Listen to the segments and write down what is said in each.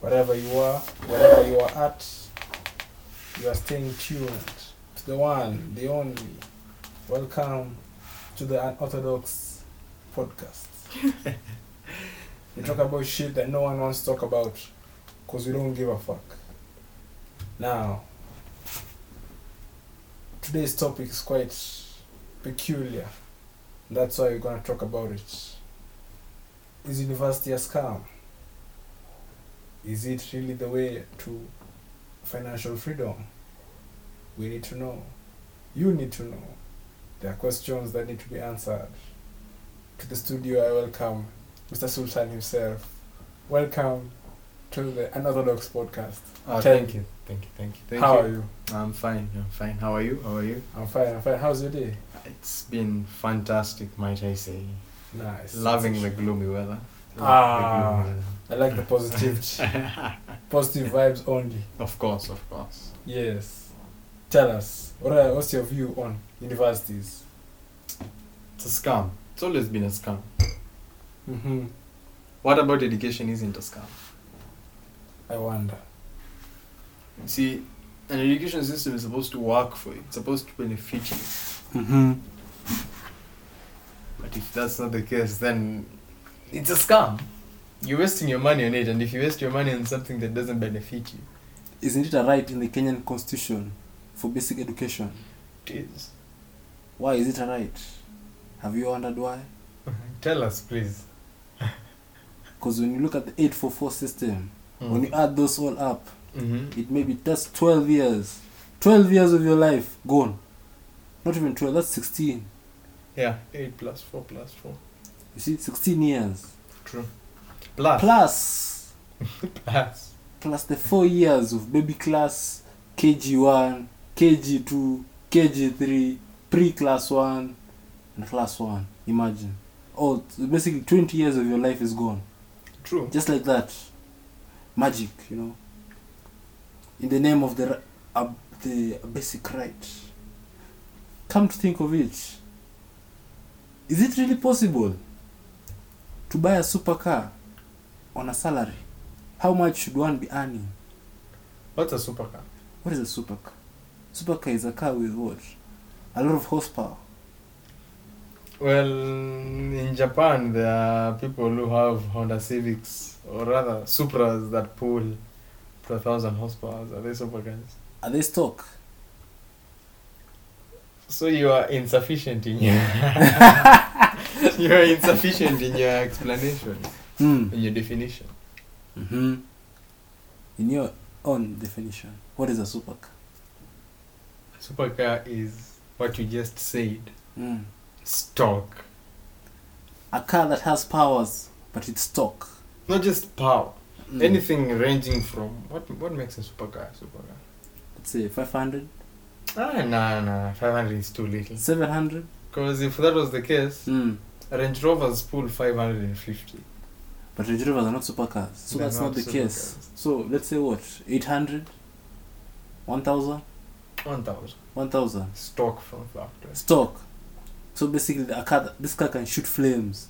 wherever you are, wherever you are at, you are staying tuned to the one, the only. Welcome to the Unorthodox podcast. we talk about shit that no one wants to talk about because we don't give a fuck. Now, today's topic is quite peculiar. That's why we're gonna talk about it. Is university a scam? Is it really the way to financial freedom? We need to know. You need to know. There are questions that need to be answered. To the studio, I welcome Mr. Sultan himself. Welcome to the Unorthodox podcast. Oh, Tell thank you, thank you, thank you, thank How you. are you? I'm fine. I'm fine. How are you? How are you? I'm fine. I'm fine. How's your day? It's been fantastic, might I say. Nice. Loving the gloomy weather. Ah. I like the positivity. Positive vibes only. of course, of course. Yes. Tell us. What are, what's your view on universities? It's a scam. It's always been a scam. Mm-hmm. What about education isn't a scam? I wonder. See, an education system is supposed to work for you. It's supposed to benefit you. Mm-hmm. But if that's not the case, then it's a scam. You're wasting your money on it, and if you waste your money on something that doesn't benefit you, Isn't it a right in the Kenyan constitution for basic education? it is. Why is it a right? Have you wondered why? Tell us, please. Because when you look at the 844 system, when you add those all up, Mm-hmm. it maybe that's 12 years. 12 years of your life gone. Not even 12, that's 16. Yeah, 8 plus 4 plus 4. You see, 16 years. True. Plus. Plus, Plus. plus the 4 years of baby class, KG1, KG2, KG3, pre class 1, and class 1. Imagine. Oh, basically 20 years of your life is gone. True. just like that magic you know in the name of the uh, the basic right come to think of it is it really possible to buy a supercar on a salary how much should one be earning What's a supercar? what is a supercar supercar is a car with what a lot of horsepower Well, in Japan, there are people who have Honda Civics, or rather Supras, that pull to a thousand horsepower. Are they supercars? are they stock So you are insufficient in your. you are insufficient in your explanation, hmm. in your definition. mm-hmm. in your own definition what is a supercar A Supercar is what you just said. mm. Stock. a car that has powers but it's stock Not just power. Mm. Anything ranging from what what makes a supercar a supercar? let's say 500 Ah, no, no, 500 is too little. 700 Because if that was the case, mm. Range Rovers pull 550. but Range Rovers are not supercars so They're that's not not the case. so let's say what? 800 1000 1000. 1000 Stock from factory. stock. So basically a car this car can shoot flames.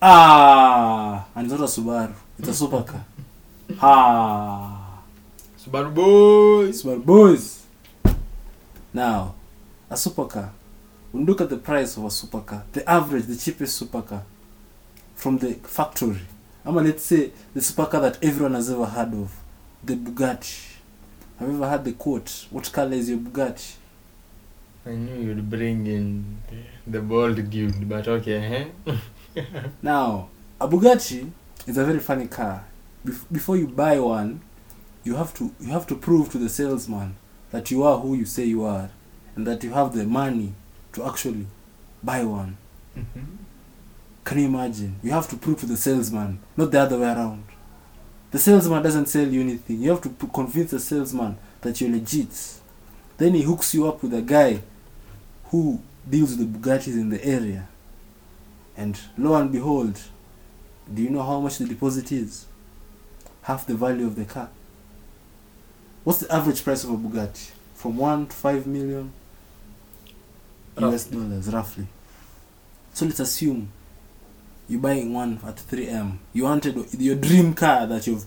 Ah! And it's not a Subaru. It's a supercar ah! Subaru boys. Subaru boys! Now a supercar look at the price of a supercar the average the cheapest supercar from the factory ama let's say the supercar that everyone has ever heard of the Bugatti. Have you ever heard the quote what color is your Bugatti? I knew you'd bring in the bold dude, but okay, eh? now a Bugatti is a very funny car. Bef- before you buy one you have to you have to prove to the salesman that you are who you say you are and that you have the money to actually buy one mm-hmm. Can you imagine? You have to prove to the salesman, not the other way around. The salesman doesn't sell you anything. You have to p- convince the salesman that you're legit. Then he hooks you up with a guy who deals with the Bugattis in the area. And lo and behold, do you know how much the deposit is? Half the value of the car. What's the average price of a Bugatti? From 1 to 5 million US dollars, roughly. So let's assume you're buying one at 3M. You wanted your dream car that you've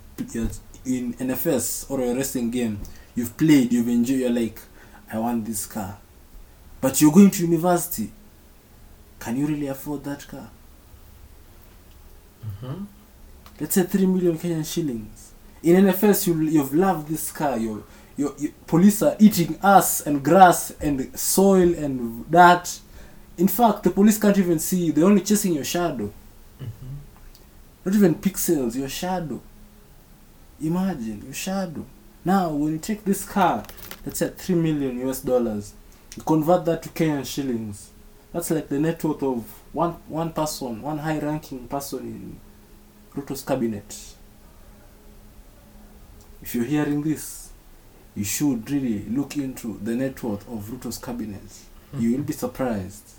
in NFS or a racing game. You've played, you've enjoyed. You're like, I want this car, but you're going to university. Can you really afford that car? Mm-hmm. let's say 3 million Kenyan shillings. In NFS, you, you've loved this car. Your, your, your police are eating us and grass and soil and dirt. In fact, the police can't even see you. They're only chasing your shadow. Mm-hmm. Not even pixels, your shadow. Imagine, your shadow. Now, when you take this car, let's say 3 million US dollars, you convert that to Kenyan shillings. That's like the net worth of one, one person, one high ranking person in Ruto's cabinet. If you're hearing this, you should really look into the net worth of Ruto's cabinet. You will be surprised.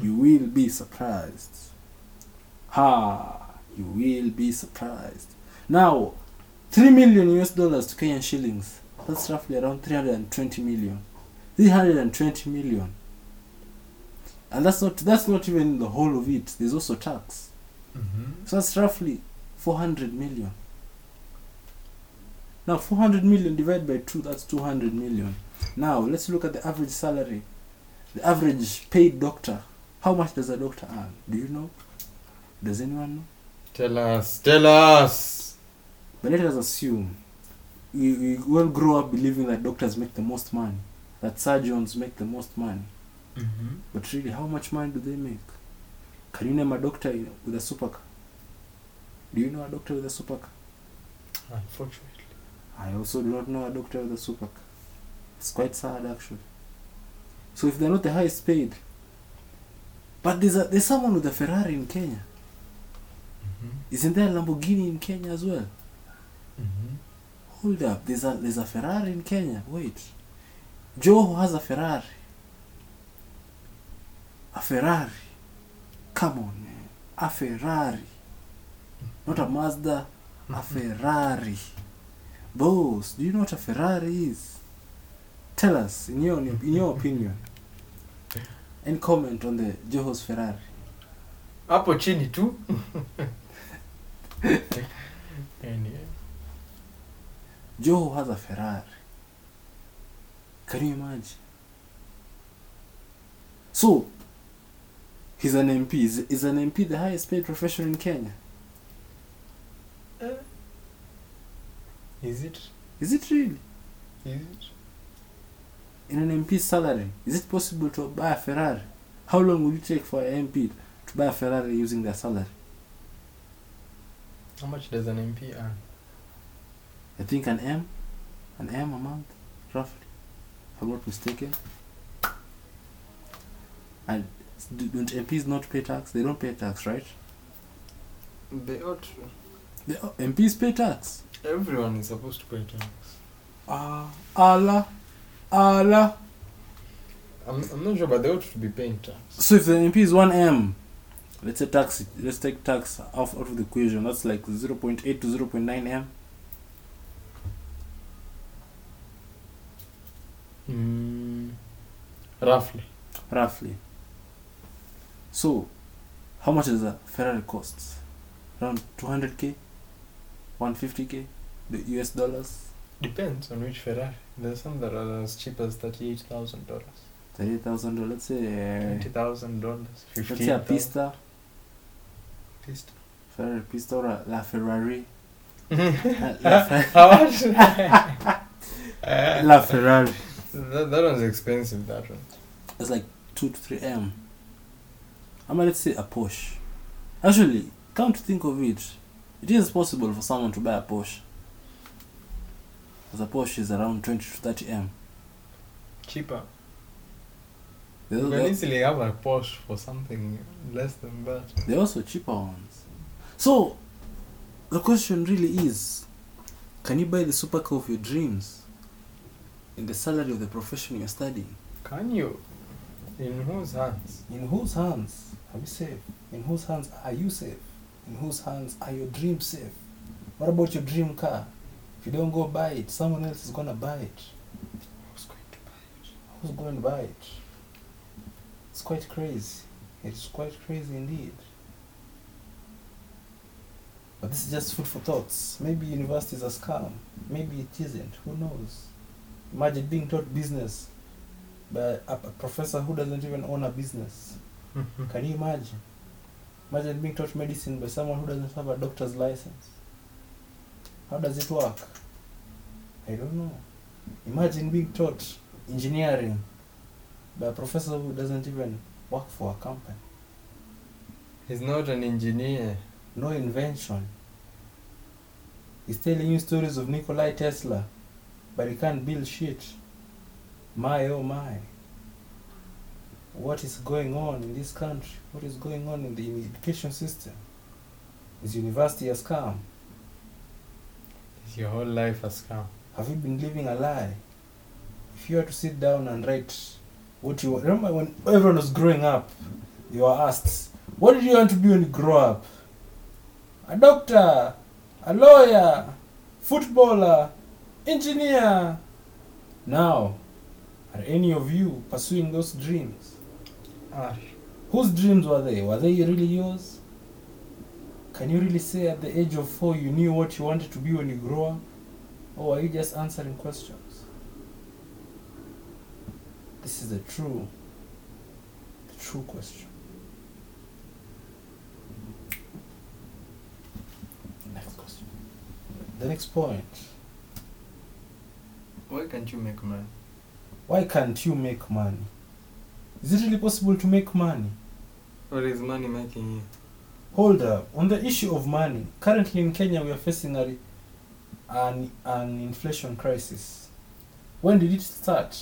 You will be surprised. Ha! You will be surprised. Now, 3 million US dollars to Kenyan shillings. That's roughly around 320 million. 320 million. And that's not that's not even the whole of it. There's also tax. Mm-hmm. So that's roughly 400 million. Now 400 million divided by 2, that's 200 million. Now let's look at the average salary. The average paid doctor. How much does a doctor earn? Do you know? Does anyone know? Tell us, tell us. But let us assume we, we all grow up believing that doctors make the most money, that surgeons make the most money. Mm-hmm. But really, how much money do they make? Can you name a doctor with a supercar? Do you know a doctor with a supercar? Unfortunately. I also do not know a doctor with a super. It's quite sad actually. So if they're not the highest paid, but there's a, there's someone with a Ferrari in Kenya. Mm-hmm. Isn't there a Lamborghini in Kenya as well? Mm-hmm. Hold up, there's a there's a Ferrari in Kenya. Wait, Joe has a Ferrari. A Ferrari. Come on, man. A Ferrari. Not a Mazda. A Ferrari. Boss, do you know what a Ferrari is? Tell us, in your in your opinion. And comment on the Joho's Ferrari. hapo chini tu Joho has a Ferrari. Can you imagine? So, he's an MP. Is, is an MP the highest paid profession in Kenya? Is it Is it really? is it In an MP's salary, is it possible to buy a Ferrari? How long will it take for an MP to buy a Ferrari using their salary? how much does an mp earn I think an M, an M a month, roughly, if I'm not mistaken. And do- don't MPs not pay tax? They don't pay tax, right? they ought to The MPs pay tax. everyone is supposed to pay tax Ah, Allah, Allah. I'm, I'm not sure but they ought to be paying tax So if the MP is one M, let's say tax. Let's take tax off out of the equation. That's like zero point eight to zero point nine M. mm, roughly roughly. So, how much does a Ferrari cost? Around two hundred k, one fifty k, the US dollars. depends on which ferrari there's some that are as cheap as $38000 Thirty eh? thousand dollars. Let's say. $20000 let's say a Pista, Pista. Ferrari Pista or a La Ferrari. La, Fer- How much? La Ferrari. that, that one's expensive that one It's like two to three M. I mean, let's say a Porsche. Actually, come to think of it, it is possible for someone to buy a Porsche. A Porsche is around twenty to thirty M. cheaper They- you can easily have a Porsche for something less than that They're also cheaper ones. So, the question really is can you buy the supercar of your dreams in the salary of the profession you're studying? can you in whose hands In whose hands are we safe? In whose hands are you safe? In whose hands are your dreams safe? What about your dream car? If you don't go buy it, someone else is gonna buy it. who's going to buy it Who's going to buy it? It's quite crazy. It's quite crazy indeed. But this is just food for thoughts. Maybe university is a scam. Maybe it isn't. Who knows? Imagine being taught business by a, a professor who doesn't even own a business. Can you imagine? Imagine being taught medicine by someone who doesn't have a doctor's license. How does it work? I don't know. Imagine being taught engineering by a professor who doesn't even work for a company. He's not an engineer. No invention. He's telling you stories of Nikolai Tesla, but he can't build shit. My oh my. What is going on in this country? What is going on in the education system? Is university has come. Is your whole life has come. Have you been living a lie? If you were to sit down and write what you remember when everyone was growing up, you were asked, What did you want to be when you grow up? A doctor, a lawyer, footballer, engineer. Now, are any of you pursuing those dreams? Ah, Whose dreams were they? Were they really yours? Can you really say at the age of four you knew what you wanted to be when you grow up? Or are you just answering questions? This is the true, the true question. Next question. The next point. why can't you make money? Why can't you make money? Is it really possible to make money? What is money making you? Hold up. On the issue of money, currently in Kenya we are facing a, an, an inflation crisis. When did it start?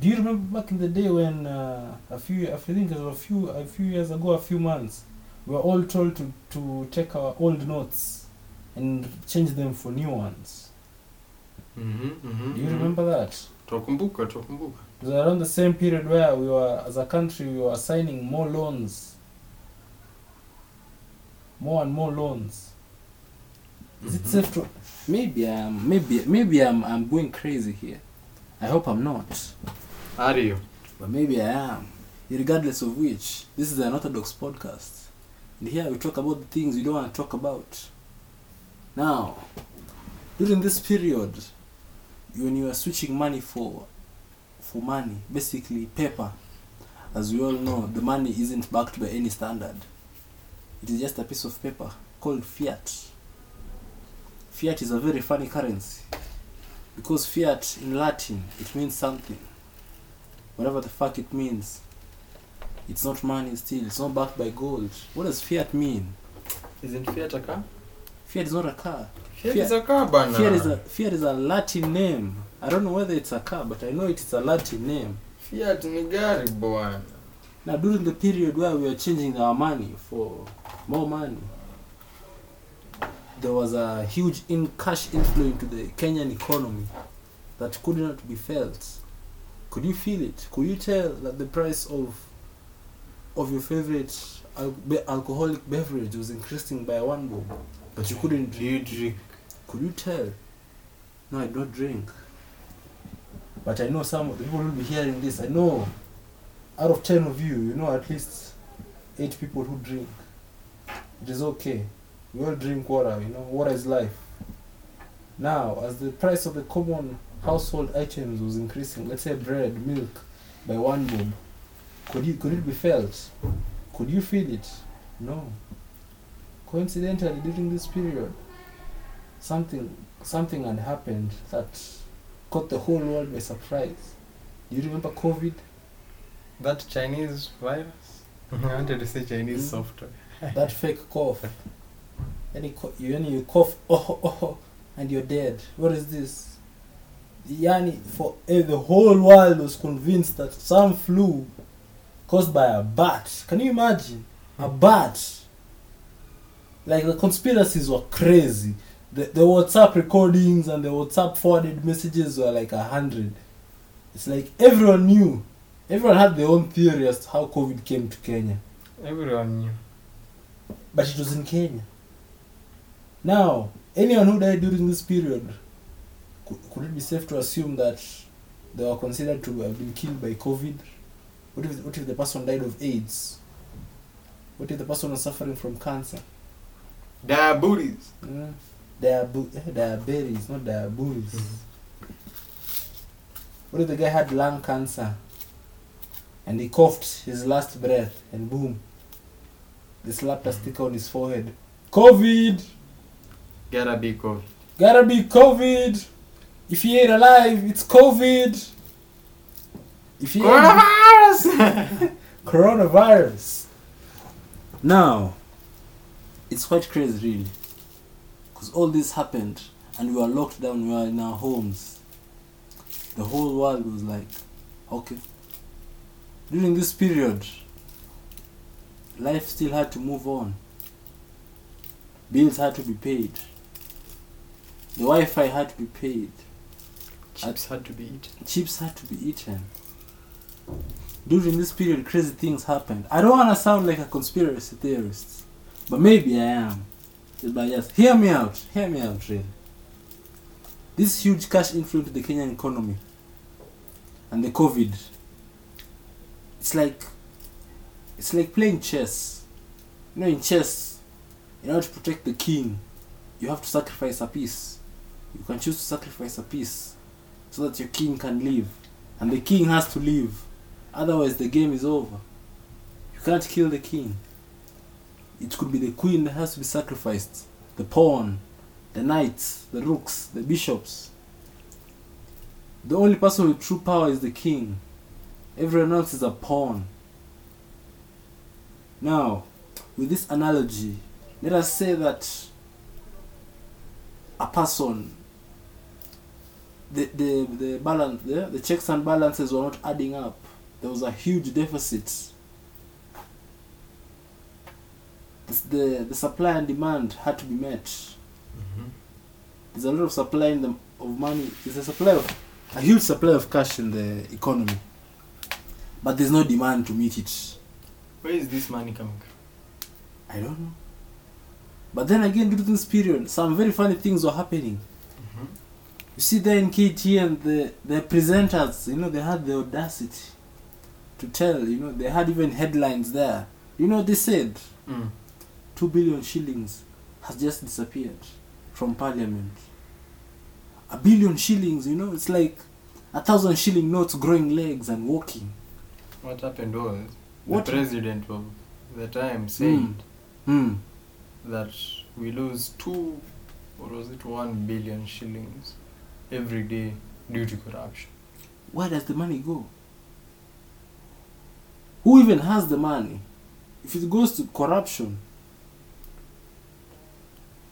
Do you remember back in the day when uh, a few, I think it was a few, a few years ago, a few months, we were all told to, to take our old notes and change them for new ones. Mm-hmm, mm-hmm, Do you remember that? Twakumbuka, twakumbuka. It was around the same period where we were, as a country, we were signing more loans. More and more loans. Is it Mhm. safe to? Maybe I'm maybe maybe I'm I'm going crazy here. I hope I'm not, Are you? but maybe I am. Regardless of which, this is an orthodox podcast, and here we talk about the things we don't want to talk about. Now, during this period, when you are switching money for for money, basically paper, as we all know, the money isn't backed by any standard. It is just a piece of paper called fiat. Fiat is a very funny currency because fiat in Latin it means something. Whatever the fuck it means. It's not money still, it's not backed by gold. What does fiat mean? Isn't Fiat a car? Fiat is not a car. Fear, is a car, bana. Fiat is a is a Latin name. I don't know whether it's a car, but I know it's a Latin name. Fiat ni gari bwana. Now during the period where we were changing our money for more money, there was a huge in cash inflow into the Kenyan economy that could not be felt. Could you feel it? Could you tell that the price of of your favorite al- be- alcoholic beverage was increasing by one bob, but you couldn't Do you drink? Could you tell? No, I don't drink. But I know some of the people will be hearing this. I know, out of ten of you, you know at least eight people who drink. It is okay. We all drink water. You know, water is life. Now, as the price of the common household items was increasing, let's say bread, milk, by one bob, could could it be felt? Could you feel it? No. Coincidentally, during this period, something something had happened that caught the whole world by surprise. Do you remember COVID? That Chinese virus? I wanted to say Chinese Mm. software. that fake cough. Any co- you, any you cough, oh, oh, oh, and you're dead. What is this? Yani, for eh, the whole world was convinced that some flu caused by a bat. Can you imagine? A bat. Like the conspiracies were crazy. The, the WhatsApp recordings and the WhatsApp forwarded messages were like a hundred. It's like everyone knew. Everyone had their own theory as to how COVID came to Kenya. Everyone knew. but it was in Kenya. Now, anyone who died during this period, could, could it be safe to assume that they were considered to have been killed by COVID? What if, what if the person died of AIDS? What if the person was suffering from cancer? Diabetes. Mm. Diabu- eh, diabetes, not diabetes. What if the guy had lung cancer and he coughed his last breath and boom, they slapped a sticker on his forehead. COVID! Gotta be COVID. Gotta be COVID! If he ain't alive, it's COVID! If he Coronavirus! coronavirus. Now, it's quite crazy, really, because all this happened and we were locked down. We were in our homes. The whole world was like, okay. During this period, life still had to move on. Bills had to be paid. The Wi-Fi had to be paid. Chips had to be eaten. chips had to be eaten. During this period, crazy things happened. I don't want to sound like a conspiracy theorist, but maybe I am. But just hear me out. Hear me out, really. This huge cash inflow into the Kenyan economy and the COVID. It's like it's like playing chess. You know, in chess, in order to protect the king, you have to sacrifice a piece. You can choose to sacrifice a piece so that your king can live. And the king has to live. Otherwise, the game is over. You can't kill the king. It could be the queen that has to be sacrificed, the pawn, the knights, the rooks, the bishops. The only person with true power is the king. Everyone else is a pawn. Now, with this analogy, let us say that a person the the the balance the, the checks and balances were not adding up. There was a huge deficit. This- The the supply and demand had to be met. Mm-hmm. There's a lot of supply in the of money. There's a supply of a huge supply of cash in the economy, but there's no demand to meet it. Where is this money coming from? I don't know. But then again, during this period, some very funny things were happening. Mm-hmm. You see there in KT and the, the presenters, you know, they had the audacity to tell, you know, they had even headlines there. You know, they said Mm. 2 billion shillings has just disappeared from parliament. A billion shillings, you know, it's like a thousand shilling notes growing legs and walking. What happened was What- the president of the time said Mm. Hmm. that we lose two or was it one billion shillings every day due to corruption. Where does the money go? Who even has the money? If it goes to corruption.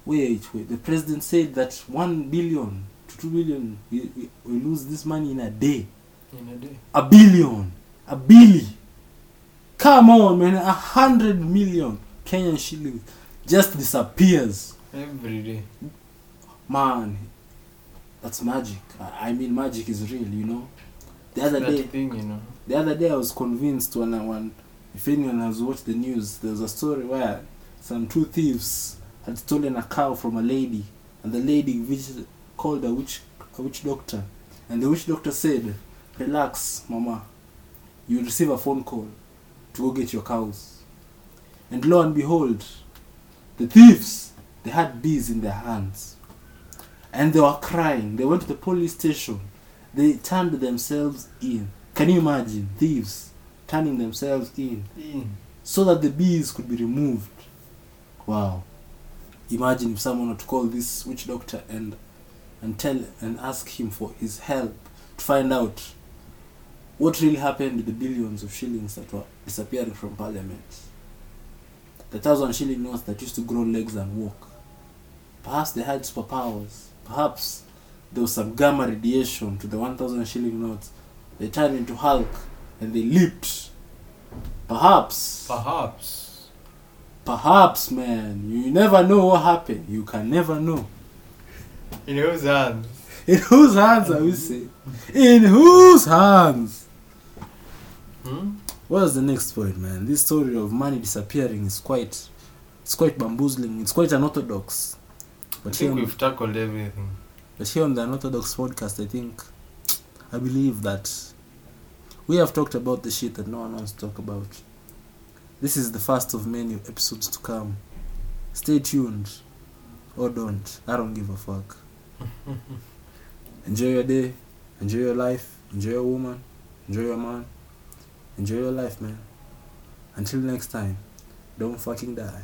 Wait, wait. The president said that 1 billion to 2 billion, we, we, we lose this money in a day. In a day. A billion. A billy. Come on, man. A hundred million Kenyan shillings just disappears. Every day. Man, that's magic. I, I mean, magic is real, you know. The other that day, thing, you know. the other day I was convinced when I when if anyone has watched the news, there was a story where some two thieves had stolen a cow from a lady, and the lady visited, called a witch a witch doctor, and the witch doctor said, "Relax, mama, you will receive a phone call to go get your cows." And lo and behold, the thieves they had bees in their hands, and they were crying. They went to the police station. They turned themselves in. Can you imagine thieves turning themselves in so that the bees could be removed? Wow. Imagine if someone were to call this witch doctor and and tell and ask him for his help to find out what really happened to the billions of shillings that were disappearing from parliament. The thousand shilling notes that used to grow legs and walk. Perhaps they had superpowers. Perhaps there was some gamma radiation to the 1000 shilling notes. They turned into Hulk and they leaped. Perhaps. Perhaps. Perhaps, man. You never know what happened. You can never know. In whose hands? In whose hands are we saying? In whose hands? Hmm? What's the next point, man? This story of money disappearing is quite, it's quite bamboozling. It's quite unorthodox. I But here, think on, we've tackled everything. but here on the unorthodox podcast, I think, I believe that we have talked about the shit that no one wants to talk about. This is the first of many episodes to come. stay tuned or don't. I don't give a fuck. enjoy your day, enjoy your life, enjoy your woman, enjoy your man, enjoy your life, man. Until next time, don't fucking die.